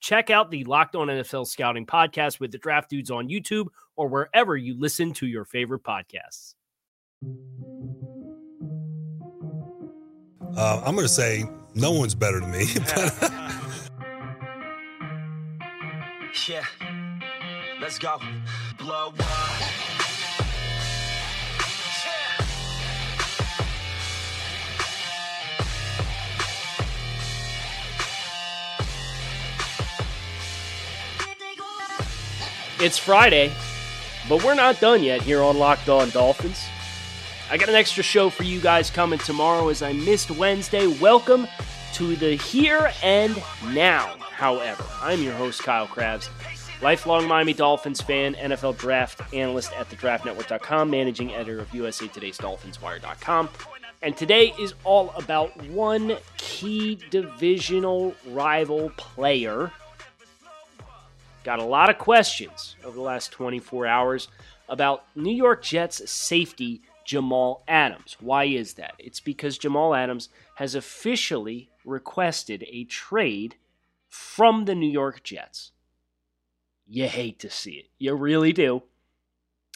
Check out the Locked On NFL Scouting podcast with the draft dudes on YouTube or wherever you listen to your favorite podcasts. Uh, I'm going to say no one's better than me. yeah. Let's go. Blow up. It's Friday, but we're not done yet here on Locked On Dolphins. I got an extra show for you guys coming tomorrow as I missed Wednesday. Welcome to the here and now, however. I'm your host, Kyle Crabbs, lifelong Miami Dolphins fan, NFL draft analyst at thedraftnetwork.com, managing editor of USA Today's DolphinsWire.com. And today is all about one key divisional rival player Got a lot of questions over the last 24 hours about New York Jets safety Jamal Adams. Why is that? It's because Jamal Adams has officially requested a trade from the New York Jets. You hate to see it. You really do.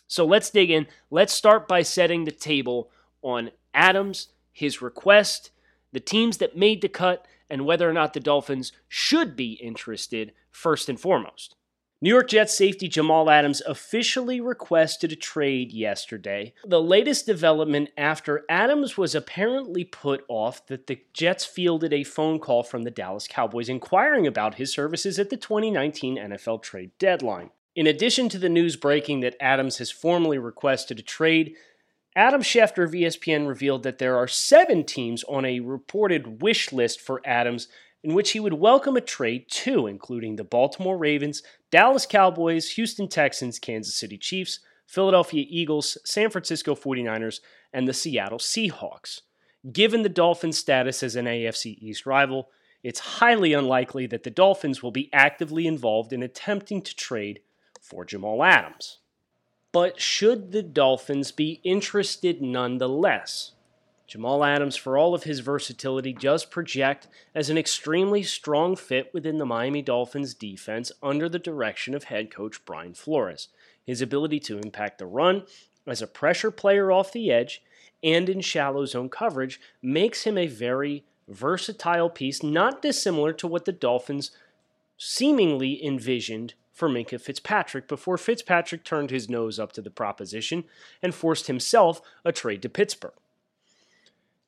So let's dig in. Let's start by setting the table on Adams, his request, the teams that made the cut, and whether or not the Dolphins should be interested first and foremost. New York Jets safety Jamal Adams officially requested a trade yesterday. The latest development after Adams was apparently put off that the Jets fielded a phone call from the Dallas Cowboys inquiring about his services at the 2019 NFL trade deadline. In addition to the news breaking that Adams has formally requested a trade, Adam Schefter of ESPN revealed that there are seven teams on a reported wish list for Adams in which he would welcome a trade to, including the Baltimore Ravens, Dallas Cowboys, Houston Texans, Kansas City Chiefs, Philadelphia Eagles, San Francisco 49ers, and the Seattle Seahawks. Given the Dolphins' status as an AFC East rival, it's highly unlikely that the Dolphins will be actively involved in attempting to trade for Jamal Adams. But should the Dolphins be interested nonetheless? Jamal Adams, for all of his versatility, does project as an extremely strong fit within the Miami Dolphins defense under the direction of head coach Brian Flores. His ability to impact the run as a pressure player off the edge and in shallow zone coverage makes him a very versatile piece, not dissimilar to what the Dolphins seemingly envisioned for Minkah Fitzpatrick before Fitzpatrick turned his nose up to the proposition and forced himself a trade to Pittsburgh.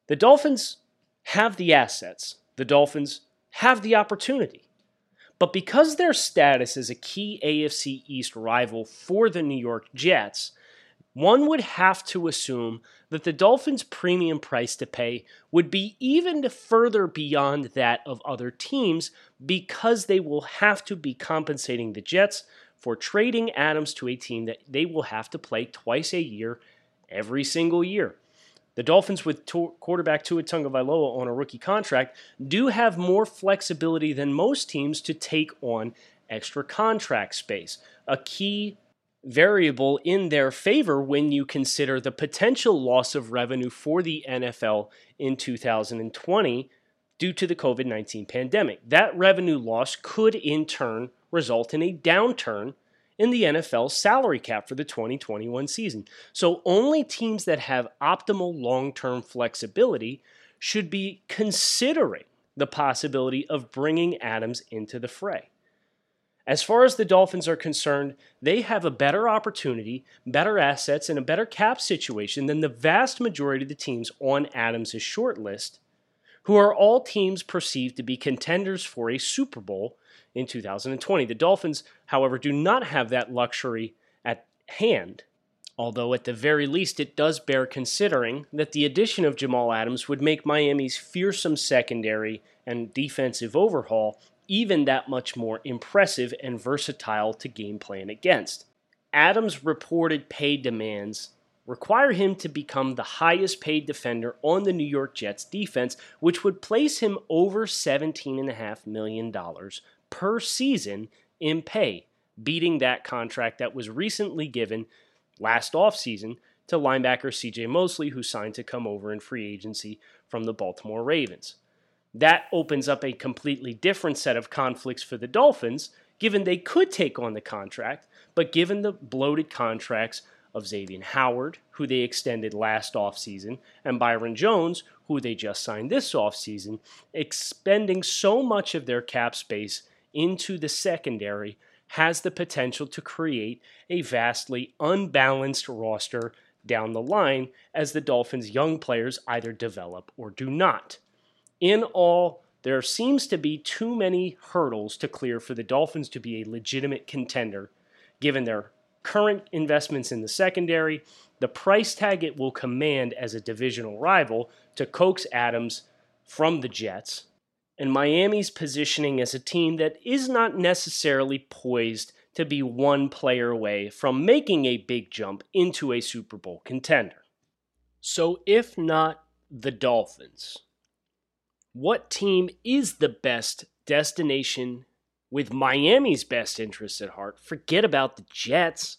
The Dolphins have the assets, the Dolphins have the opportunity. But because their status as a key AFC East rival for the New York Jets, one would have to assume that the Dolphins' premium price to pay would be even further beyond that of other teams because they will have to be compensating the Jets for trading Adams to a team that they will have to play twice a year every single year. The Dolphins, with to- quarterback Tua Tagovailoa on a rookie contract, do have more flexibility than most teams to take on extra contract space. A key variable in their favor when you consider the potential loss of revenue for the NFL in 2020 due to the COVID 19 pandemic. That revenue loss could in turn result in a downturn in the NFL salary cap for the 2021 season. So only teams that have optimal long term flexibility should be considering the possibility of bringing Adams into the fray. As far as the Dolphins are concerned, they have a better opportunity, better assets, and a better cap situation than the vast majority of the teams on Adams' short list who are all teams perceived to be contenders for a Super Bowl in 2020. The Dolphins, however, do not have that luxury at hand, although at the very least it does bear considering that the addition of Jamal Adams would make Miami's fearsome secondary and defensive overhaul even that much more impressive and versatile to game plan against. Adams' reported pay demands require him to become the highest paid defender on the New York Jets defense, which would place him over $17.5 million per season in pay, beating that contract that was recently given last offseason to linebacker CJ Mosley, who signed to come over in free agency from the Baltimore Ravens. That opens up a completely different set of conflicts for the Dolphins, given they could take on the contract, but given the bloated contracts of Xavier Howard, who they extended last offseason, and Byron Jones, who they just signed this offseason, expending so much of their cap space into the secondary has the potential to create a vastly unbalanced roster down the line as the Dolphins' young players either develop or do not. In all, there seems to be too many hurdles to clear for the Dolphins to be a legitimate contender, given their current investments in the secondary, the price tag it will command as a divisional rival to coax Adams from the Jets, and Miami's positioning as a team that is not necessarily poised to be one player away from making a big jump into a Super Bowl contender. So, if not the Dolphins, what team is the best destination with Miami's best interests at heart? Forget about the Jets.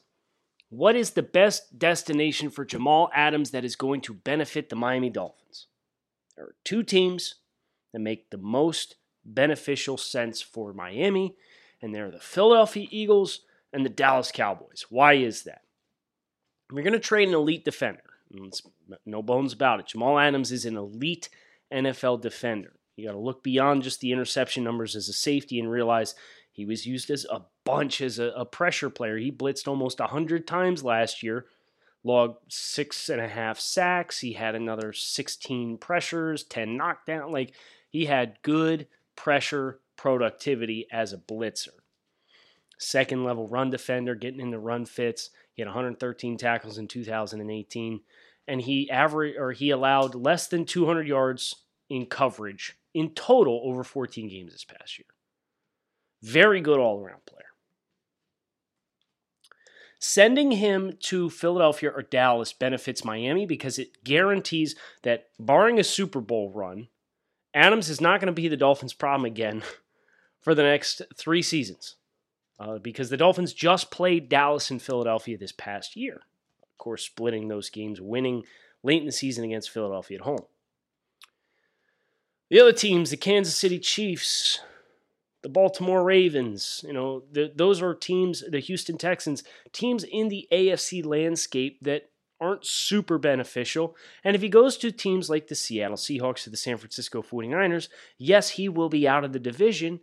What is the best destination for Jamal Adams that is going to benefit the Miami Dolphins? There are two teams that make the most beneficial sense for Miami, and they're the Philadelphia Eagles and the Dallas Cowboys. Why is that? We're going to trade an elite defender. no bones about it. Jamal Adams is an elite NFL defender. You got to look beyond just the interception numbers as a safety and realize he was used as a bunch as a, a pressure player. He blitzed almost 100 times last year, logged six and a half sacks. He had another 16 pressures, 10 knockdown. Like he had good pressure productivity as a blitzer. Second level run defender, getting into run fits. He had 113 tackles in 2018 and he averaged or he allowed less than 200 yards in coverage in total over 14 games this past year. Very good all around player. Sending him to Philadelphia or Dallas benefits Miami because it guarantees that, barring a Super Bowl run, Adams is not going to be the Dolphins' problem again for the next three seasons. Uh, because the Dolphins just played Dallas and Philadelphia this past year Of course, splitting those games, winning late in the season against Philadelphia at home. The other teams, the Kansas City Chiefs, the Baltimore Ravens, you know, the, those are teams, the Houston Texans, teams in the AFC landscape that aren't super beneficial. And if he goes to teams like the Seattle Seahawks or the San Francisco 49ers, yes, he will be out of the division,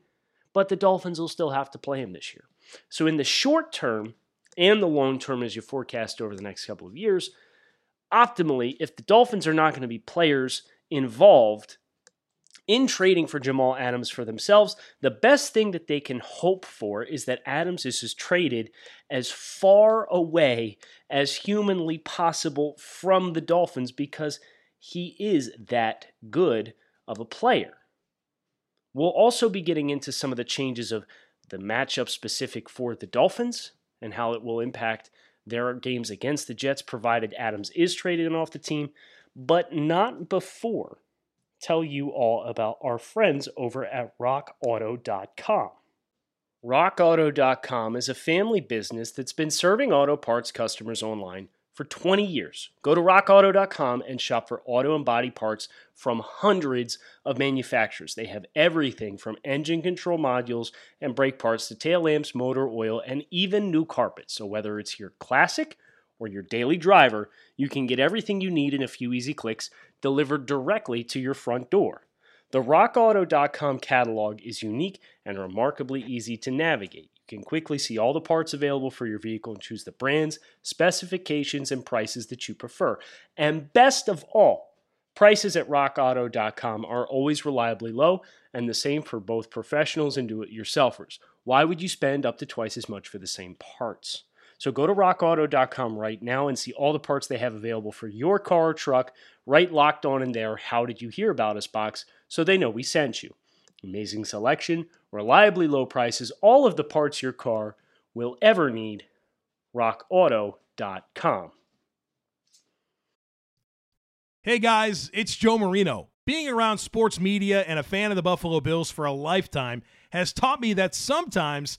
but the Dolphins will still have to play him this year. So in the short term, and the long term as you forecast over the next couple of years. Optimally, if the Dolphins are not going to be players involved in trading for Jamal Adams for themselves, the best thing that they can hope for is that Adams is just traded as far away as humanly possible from the Dolphins because he is that good of a player. We'll also be getting into some of the changes of the matchup specific for the Dolphins and how it will impact their games against the Jets, provided Adams is traded and off the team, but not before tell you all about our friends over at rockauto.com. RockAuto.com is a family business that's been serving auto parts customers online for 20 years. Go to rockauto.com and shop for auto and body parts from hundreds of manufacturers. They have everything from engine control modules and brake parts to tail lamps, motor oil, and even new carpets. So, whether it's your classic or your daily driver, you can get everything you need in a few easy clicks delivered directly to your front door. The rockauto.com catalog is unique and remarkably easy to navigate You can quickly see all the parts available for your vehicle and choose the brands, specifications, and prices that you prefer. And best of all, Prices at rockauto.com are always reliably low, and the same for both professionals and do it yourselfers. Why would you spend up to twice as much for the same parts? So go to rockauto.com write now and see all the parts they have available for your car or truck, right locked on in there. How did you hear about us box so they know we sent you. Amazing selection, reliably low prices, all of the parts your car will ever need. rockauto.com. Hey guys, it's Joe Marino. Being around sports media and a fan of the Buffalo Bills for a lifetime has taught me that sometimes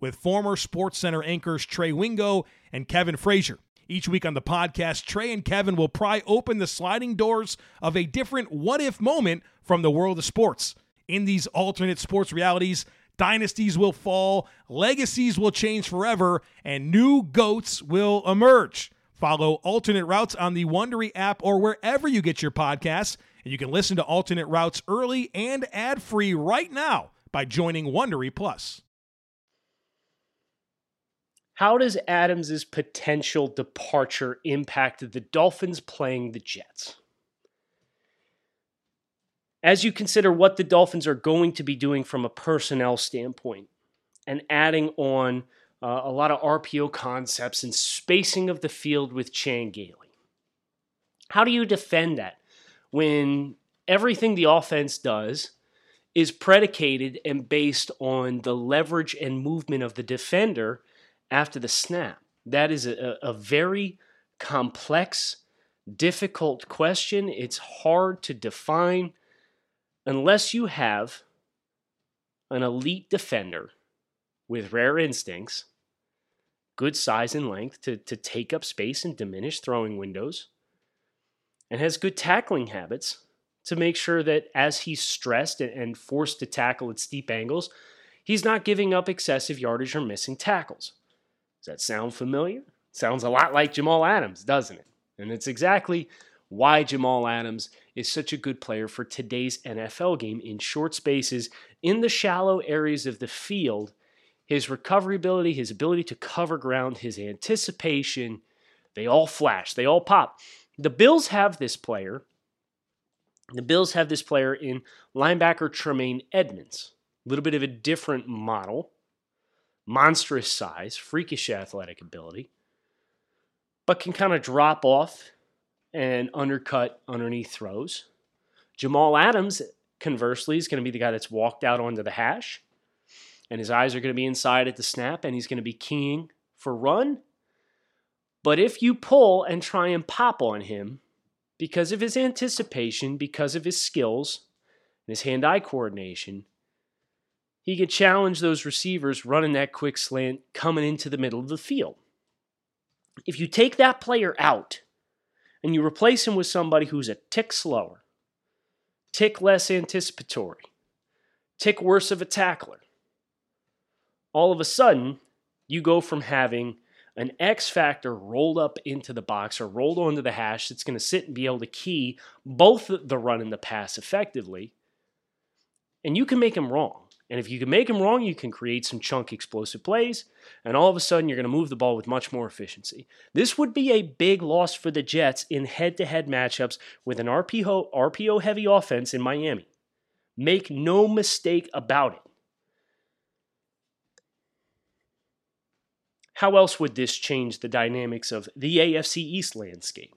with former Sports Center anchors Trey Wingo and Kevin Frazier. Each week on the podcast, Trey and Kevin will pry open the sliding doors of a different what if moment from the world of sports. In these alternate sports realities, dynasties will fall, legacies will change forever, and new goats will emerge. Follow Alternate Routes on the Wondery app or wherever you get your podcasts. And you can listen to alternate routes early and ad free right now by joining Wondery Plus. How does Adams' potential departure impact the Dolphins playing the Jets? As you consider what the Dolphins are going to be doing from a personnel standpoint and adding on uh, a lot of RPO concepts and spacing of the field with Chan Gailey, how do you defend that? when everything the offense does is predicated and based on the leverage and movement of the defender after the snap. That is a, a very complex, difficult question. It's hard to define unless you have an elite defender with rare instincts, good size and length to, to take up space and diminish throwing windows and has good tackling habits to make sure that as he's stressed and forced to tackle at steep angles, he's not giving up excessive yardage or missing tackles. Does that sound familiar? Sounds a lot like Jamal Adams, doesn't it? And it's exactly why Jamal Adams is such a good player for today's NFL game in short spaces, in the shallow areas of the field. His recovery ability, his ability to cover ground, his anticipation, they all flash, they all pop. The Bills have this player. The Bills have this player in linebacker Tremaine Edmunds. A little bit of a different model, monstrous size, freakish athletic ability, but can kind of drop off and undercut underneath throws. Jamal Adams, conversely, is going to be the guy that's walked out onto the hash, and his eyes are going to be inside at the snap, and he's going to be keying for run but if you pull and try and pop on him, because of his anticipation, because of his skills, and his hand eye coordination, he could challenge those receivers running that quick slant coming into the middle of the field. If you take that player out and you replace him with somebody who's a tick slower, tick less anticipatory, tick worse of a tackler, all of a sudden you go from having an X factor rolled up into the box or rolled onto the hash that's going to sit and be able to key both the run and the pass effectively. And you can make him wrong. And if you can make him wrong, you can create some chunk explosive plays, and all of a sudden you're going to move the ball with much more efficiency. This would be a big loss for the Jets in head to head matchups with an RPO, RPO heavy offense in Miami. Make no mistake about it. How else would this change the dynamics of the AFC East landscape?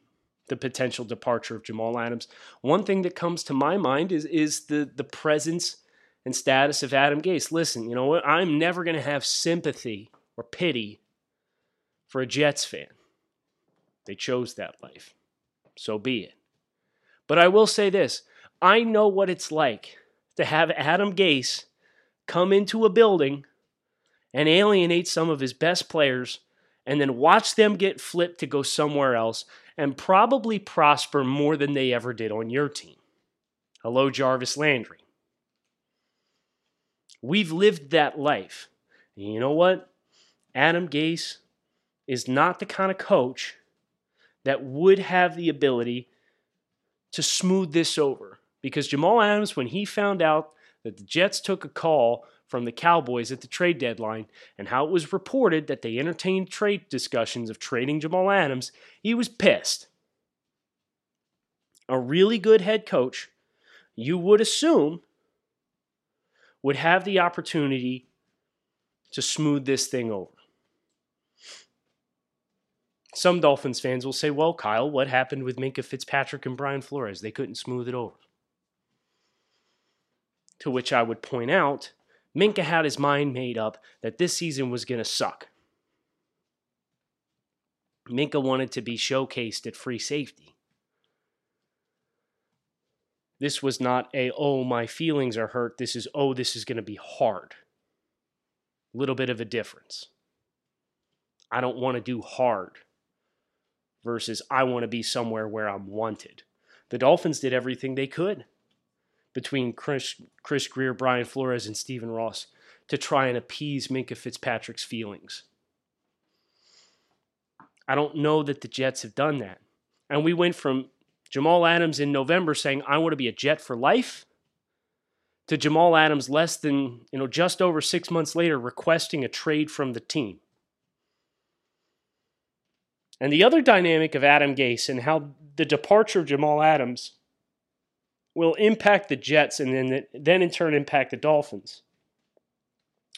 The potential departure of Jamal Adams. One thing that comes to my mind is, is the, the presence and status of Adam Gase. Listen, you know what? I'm never going to have sympathy or pity for a Jets fan. They chose that life. So be it. But I will say this I know what it's like to have Adam Gase come into a building and alienate some of his best players and then watch them get flipped to go somewhere else and probably prosper more than they ever did on your team. Hello, Jarvis Landry. We've lived that life. And you know what? Adam Gase is not the kind of coach that would have the ability to smooth this over. Because Jamal Adams, when he found out that the Jets took a call from the Cowboys at the trade deadline and how it was reported that they entertained trade discussions of trading Jamal Adams, he was pissed. A really good head coach, you would assume, would have the opportunity to smooth this thing over. Some Dolphins fans will say, well, Kyle, what happened with Minkah Fitzpatrick and Brian Flores? They couldn't smooth it over. To which I would point out, Minkah had his mind made up that this season was going to suck. Minkah wanted to be showcased at free safety. This was not a, oh, my feelings are hurt. This is, oh, this is going to be hard. Little bit of a difference. I don't want to do hard versus I want to be somewhere where I'm wanted. The Dolphins did everything they could between Chris, Chris Grier, Brian Flores, and Stephen Ross to try and appease Minkah Fitzpatrick's feelings. I don't know that the Jets have done that. And we went from Jamal Adams in November saying, I want to be a Jet for life, to Jamal Adams less than, you know, just over six months later requesting a trade from the team. And the other dynamic of Adam Gase and how the departure of Jamal Adams will impact the Jets and then, then in turn impact the Dolphins.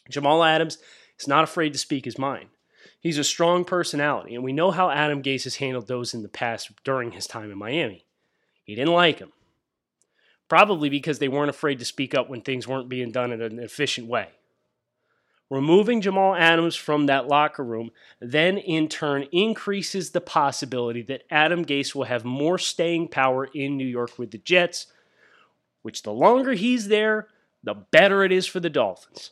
Jamal Adams is not afraid to speak his mind. He's a strong personality, and we know how Adam Gase has handled those in the past during his time in Miami. He didn't like him, probably because they weren't afraid to speak up when things weren't being done in an efficient way. Removing Jamal Adams from that locker room then in turn increases the possibility that Adam Gase will have more staying power in New York with the Jets, which the longer he's there, the better it is for the Dolphins.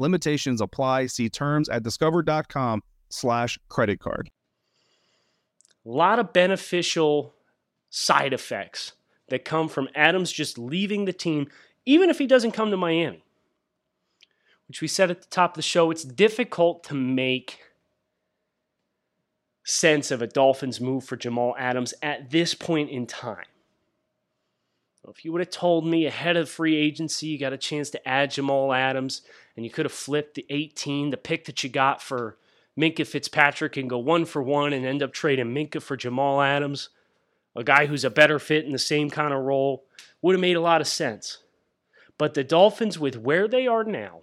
Limitations apply. See terms at discover.com slash credit card. A lot of beneficial side effects that come from Adams just leaving the team, even if he doesn't come to Miami which we said at the top of the show, it's difficult to make sense of a Dolphins move for Jamal Adams at this point in time. If you would have told me ahead of free agency you got a chance to add Jamal Adams and you could have flipped the 18, the pick that you got for Minkah Fitzpatrick and go one for one and end up trading Minkah for Jamal Adams, a guy who's a better fit in the same kind of role, would have made a lot of sense. But the Dolphins, with where they are now,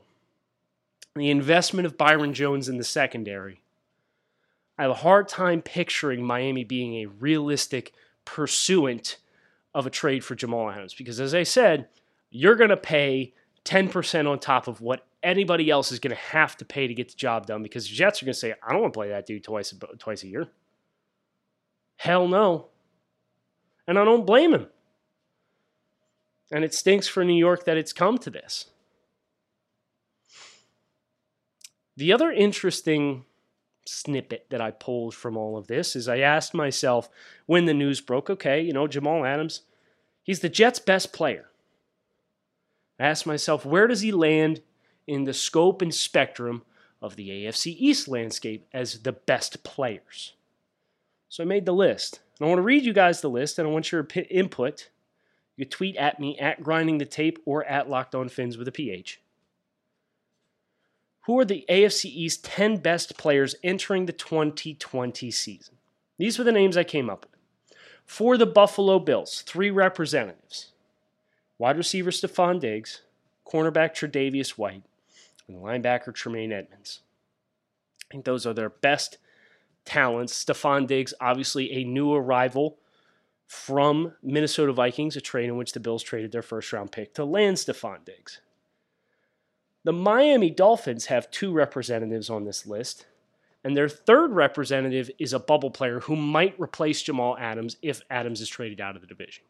the investment of Byron Jones in the secondary, I have a hard time picturing Miami being a realistic pursuant of a trade for Jamal Adams because, as I said, you're going to pay 10% on top of what anybody else is going to have to pay to get the job done because the Jets are going to say, I don't want to play that dude twice, twice a year. Hell no. And I don't blame him. And it stinks for New York that it's come to this. The other interesting snippet that I pulled from all of this is I asked myself when the news broke, okay, you know, Jamal Adams, he's the Jets' best player. I asked myself, where does he land in the scope and spectrum of the AFC East landscape as the best players? So I made the list. And I want to read you guys the list, and I want your input. You tweet at me at grinding the tape or at locked on fins with a PH. Who are the AFC East 10 best players entering the 2020 season? These were the names I came up with. For the Buffalo Bills, three representatives wide receiver Stefon Diggs, cornerback Tre'Davious White, and linebacker Tremaine Edmunds. I think those are their best talents. Stefon Diggs, obviously a new arrival from Minnesota Vikings, a trade in which the Bills traded their first round pick to land Stefon Diggs. The Miami Dolphins have two representatives on this list, and their third representative is a bubble player who might replace Jamal Adams if Adams is traded out of the division.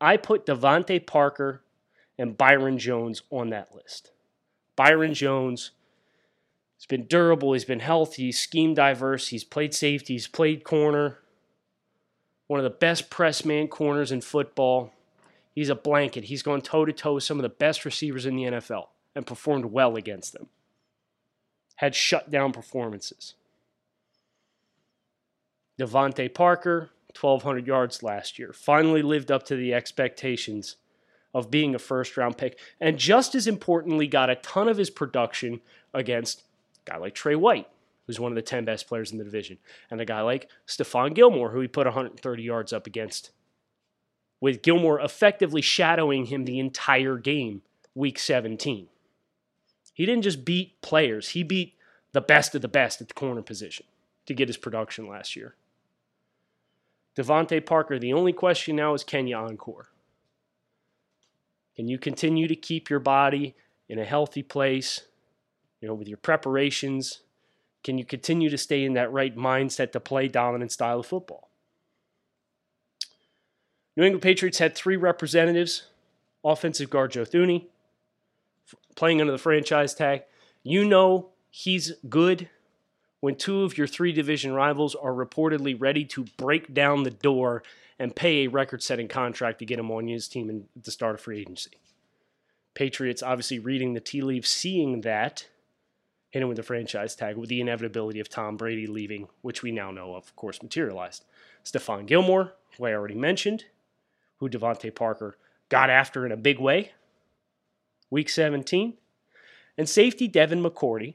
I put DeVante Parker and Byron Jones on that list. Byron Jones has been durable, he's been healthy, he's scheme diverse, he's played safety, he's played corner. One of the best press man corners in football. He's a blanket. He's gone toe to toe with some of the best receivers in the NFL and performed well against them. Had shut down performances. DeVante Parker, 1,200 yards last year. Finally lived up to the expectations of being a first round pick. And just as importantly, got a ton of his production against a guy like Tre White, who's one of the 10 best players in the division, and a guy like Stephon Gilmore, who he put 130 yards up against, with Gilmore effectively shadowing him the entire game, week 17. He didn't just beat players, he beat the best of the best at the corner position to get his production last year. DeVante Parker, the only question now is can you encore? Can you continue to keep your body in a healthy place, you know, with your preparations? Can you continue to stay in that right mindset to play dominant style of football? New England Patriots had three representatives offensive guard Joe Thuney, playing under the franchise tag. You know he's good when two of your three division rivals are reportedly ready to break down the door and pay a record setting contract to get him on his team at the start of free agency. Patriots obviously reading the tea leaves, seeing that, hitting with the franchise tag with the inevitability of Tom Brady leaving, which we now know, of course, materialized. Stephon Gilmore, who I already mentioned, who DeVante Parker got after in a big way, week 17. And safety Devin McCourty,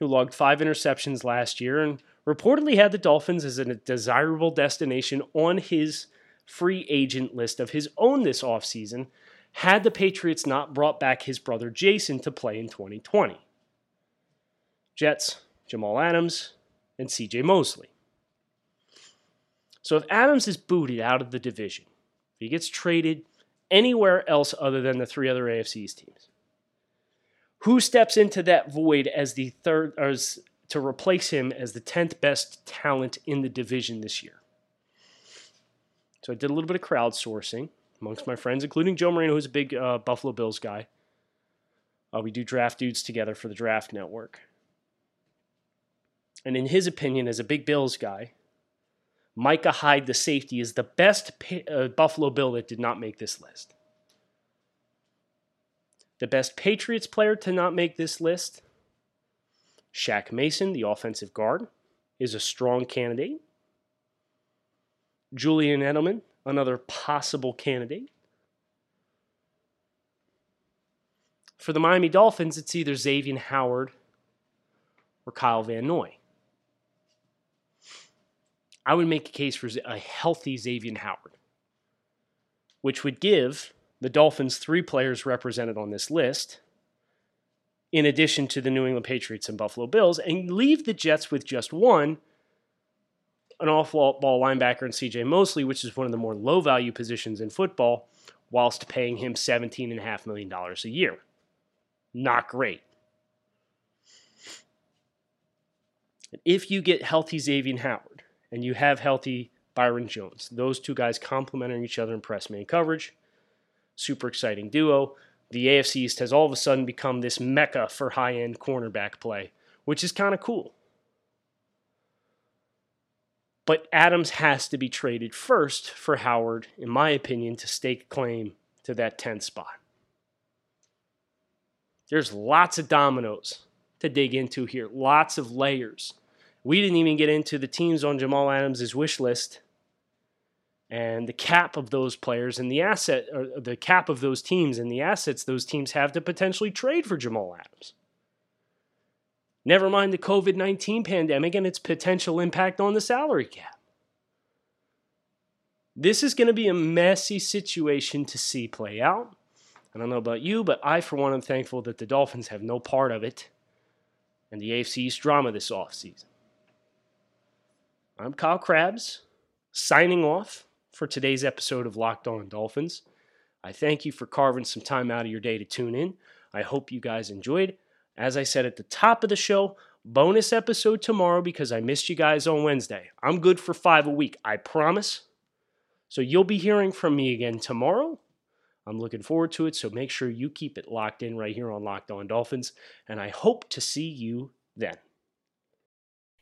who logged five interceptions last year and reportedly had the Dolphins as a desirable destination on his free agent list of his own this offseason had the Patriots not brought back his brother Jason to play in 2020. Jets, Jamal Adams, and CJ Mosley. So if Adams is booted out of the division, if he gets traded anywhere else other than the three other AFC's teams, who steps into that void as the third, as, to replace him as the 10th best talent in the division this year? So I did a little bit of crowdsourcing amongst my friends, including Joe Marino, who's a big uh, Buffalo Bills guy. Uh, we do draft dudes together for the Draft Network. And in his opinion, as a big Bills guy, Micah Hyde, the safety, is the best uh, Buffalo Bill that did not make this list. The best Patriots player to not make this list, Shaq Mason, the offensive guard, is a strong candidate. Julian Edelman, another possible candidate. For the Miami Dolphins, it's either Xavier Howard or Kyle Van Noy. I would make a case for a healthy Xavier Howard, which would give the Dolphins three players represented on this list, in addition to the New England Patriots and Buffalo Bills, and leave the Jets with just one, an off ball linebacker in CJ Mosley, which is one of the more low value positions in football, whilst paying him $17.5 million a year. Not great. If you get healthy Xavier Howard and you have healthy Byron Jones, those two guys complementing each other in press man coverage, super exciting duo. The AFC East has all of a sudden become this mecca for high end cornerback play, which is kind of cool. But Adams has to be traded first for Howard, in my opinion, to stake claim to that 10th spot. There's lots of dominoes to dig into here, lots of layers. We didn't even get into the teams on Jamal Adams' wish list and the cap of those players and the asset or the cap of those teams and the assets those teams have to potentially trade for Jamal Adams. Never mind the COVID 19 pandemic and its potential impact on the salary cap. This is going to be a messy situation to see play out. I don't know about you, but I, for one, am thankful that the Dolphins have no part of it and the AFC East drama this offseason. I'm Kyle Crabbs, signing off for today's episode of Locked On Dolphins. I thank you for carving some time out of your day to tune in. I hope you guys enjoyed. As I said at the top of the show, bonus episode tomorrow because I missed you guys on Wednesday. I'm good for five a week, I promise. So you'll be hearing from me again tomorrow. I'm looking forward to it, so make sure you keep it locked in right here on Locked On Dolphins, and I hope to see you then.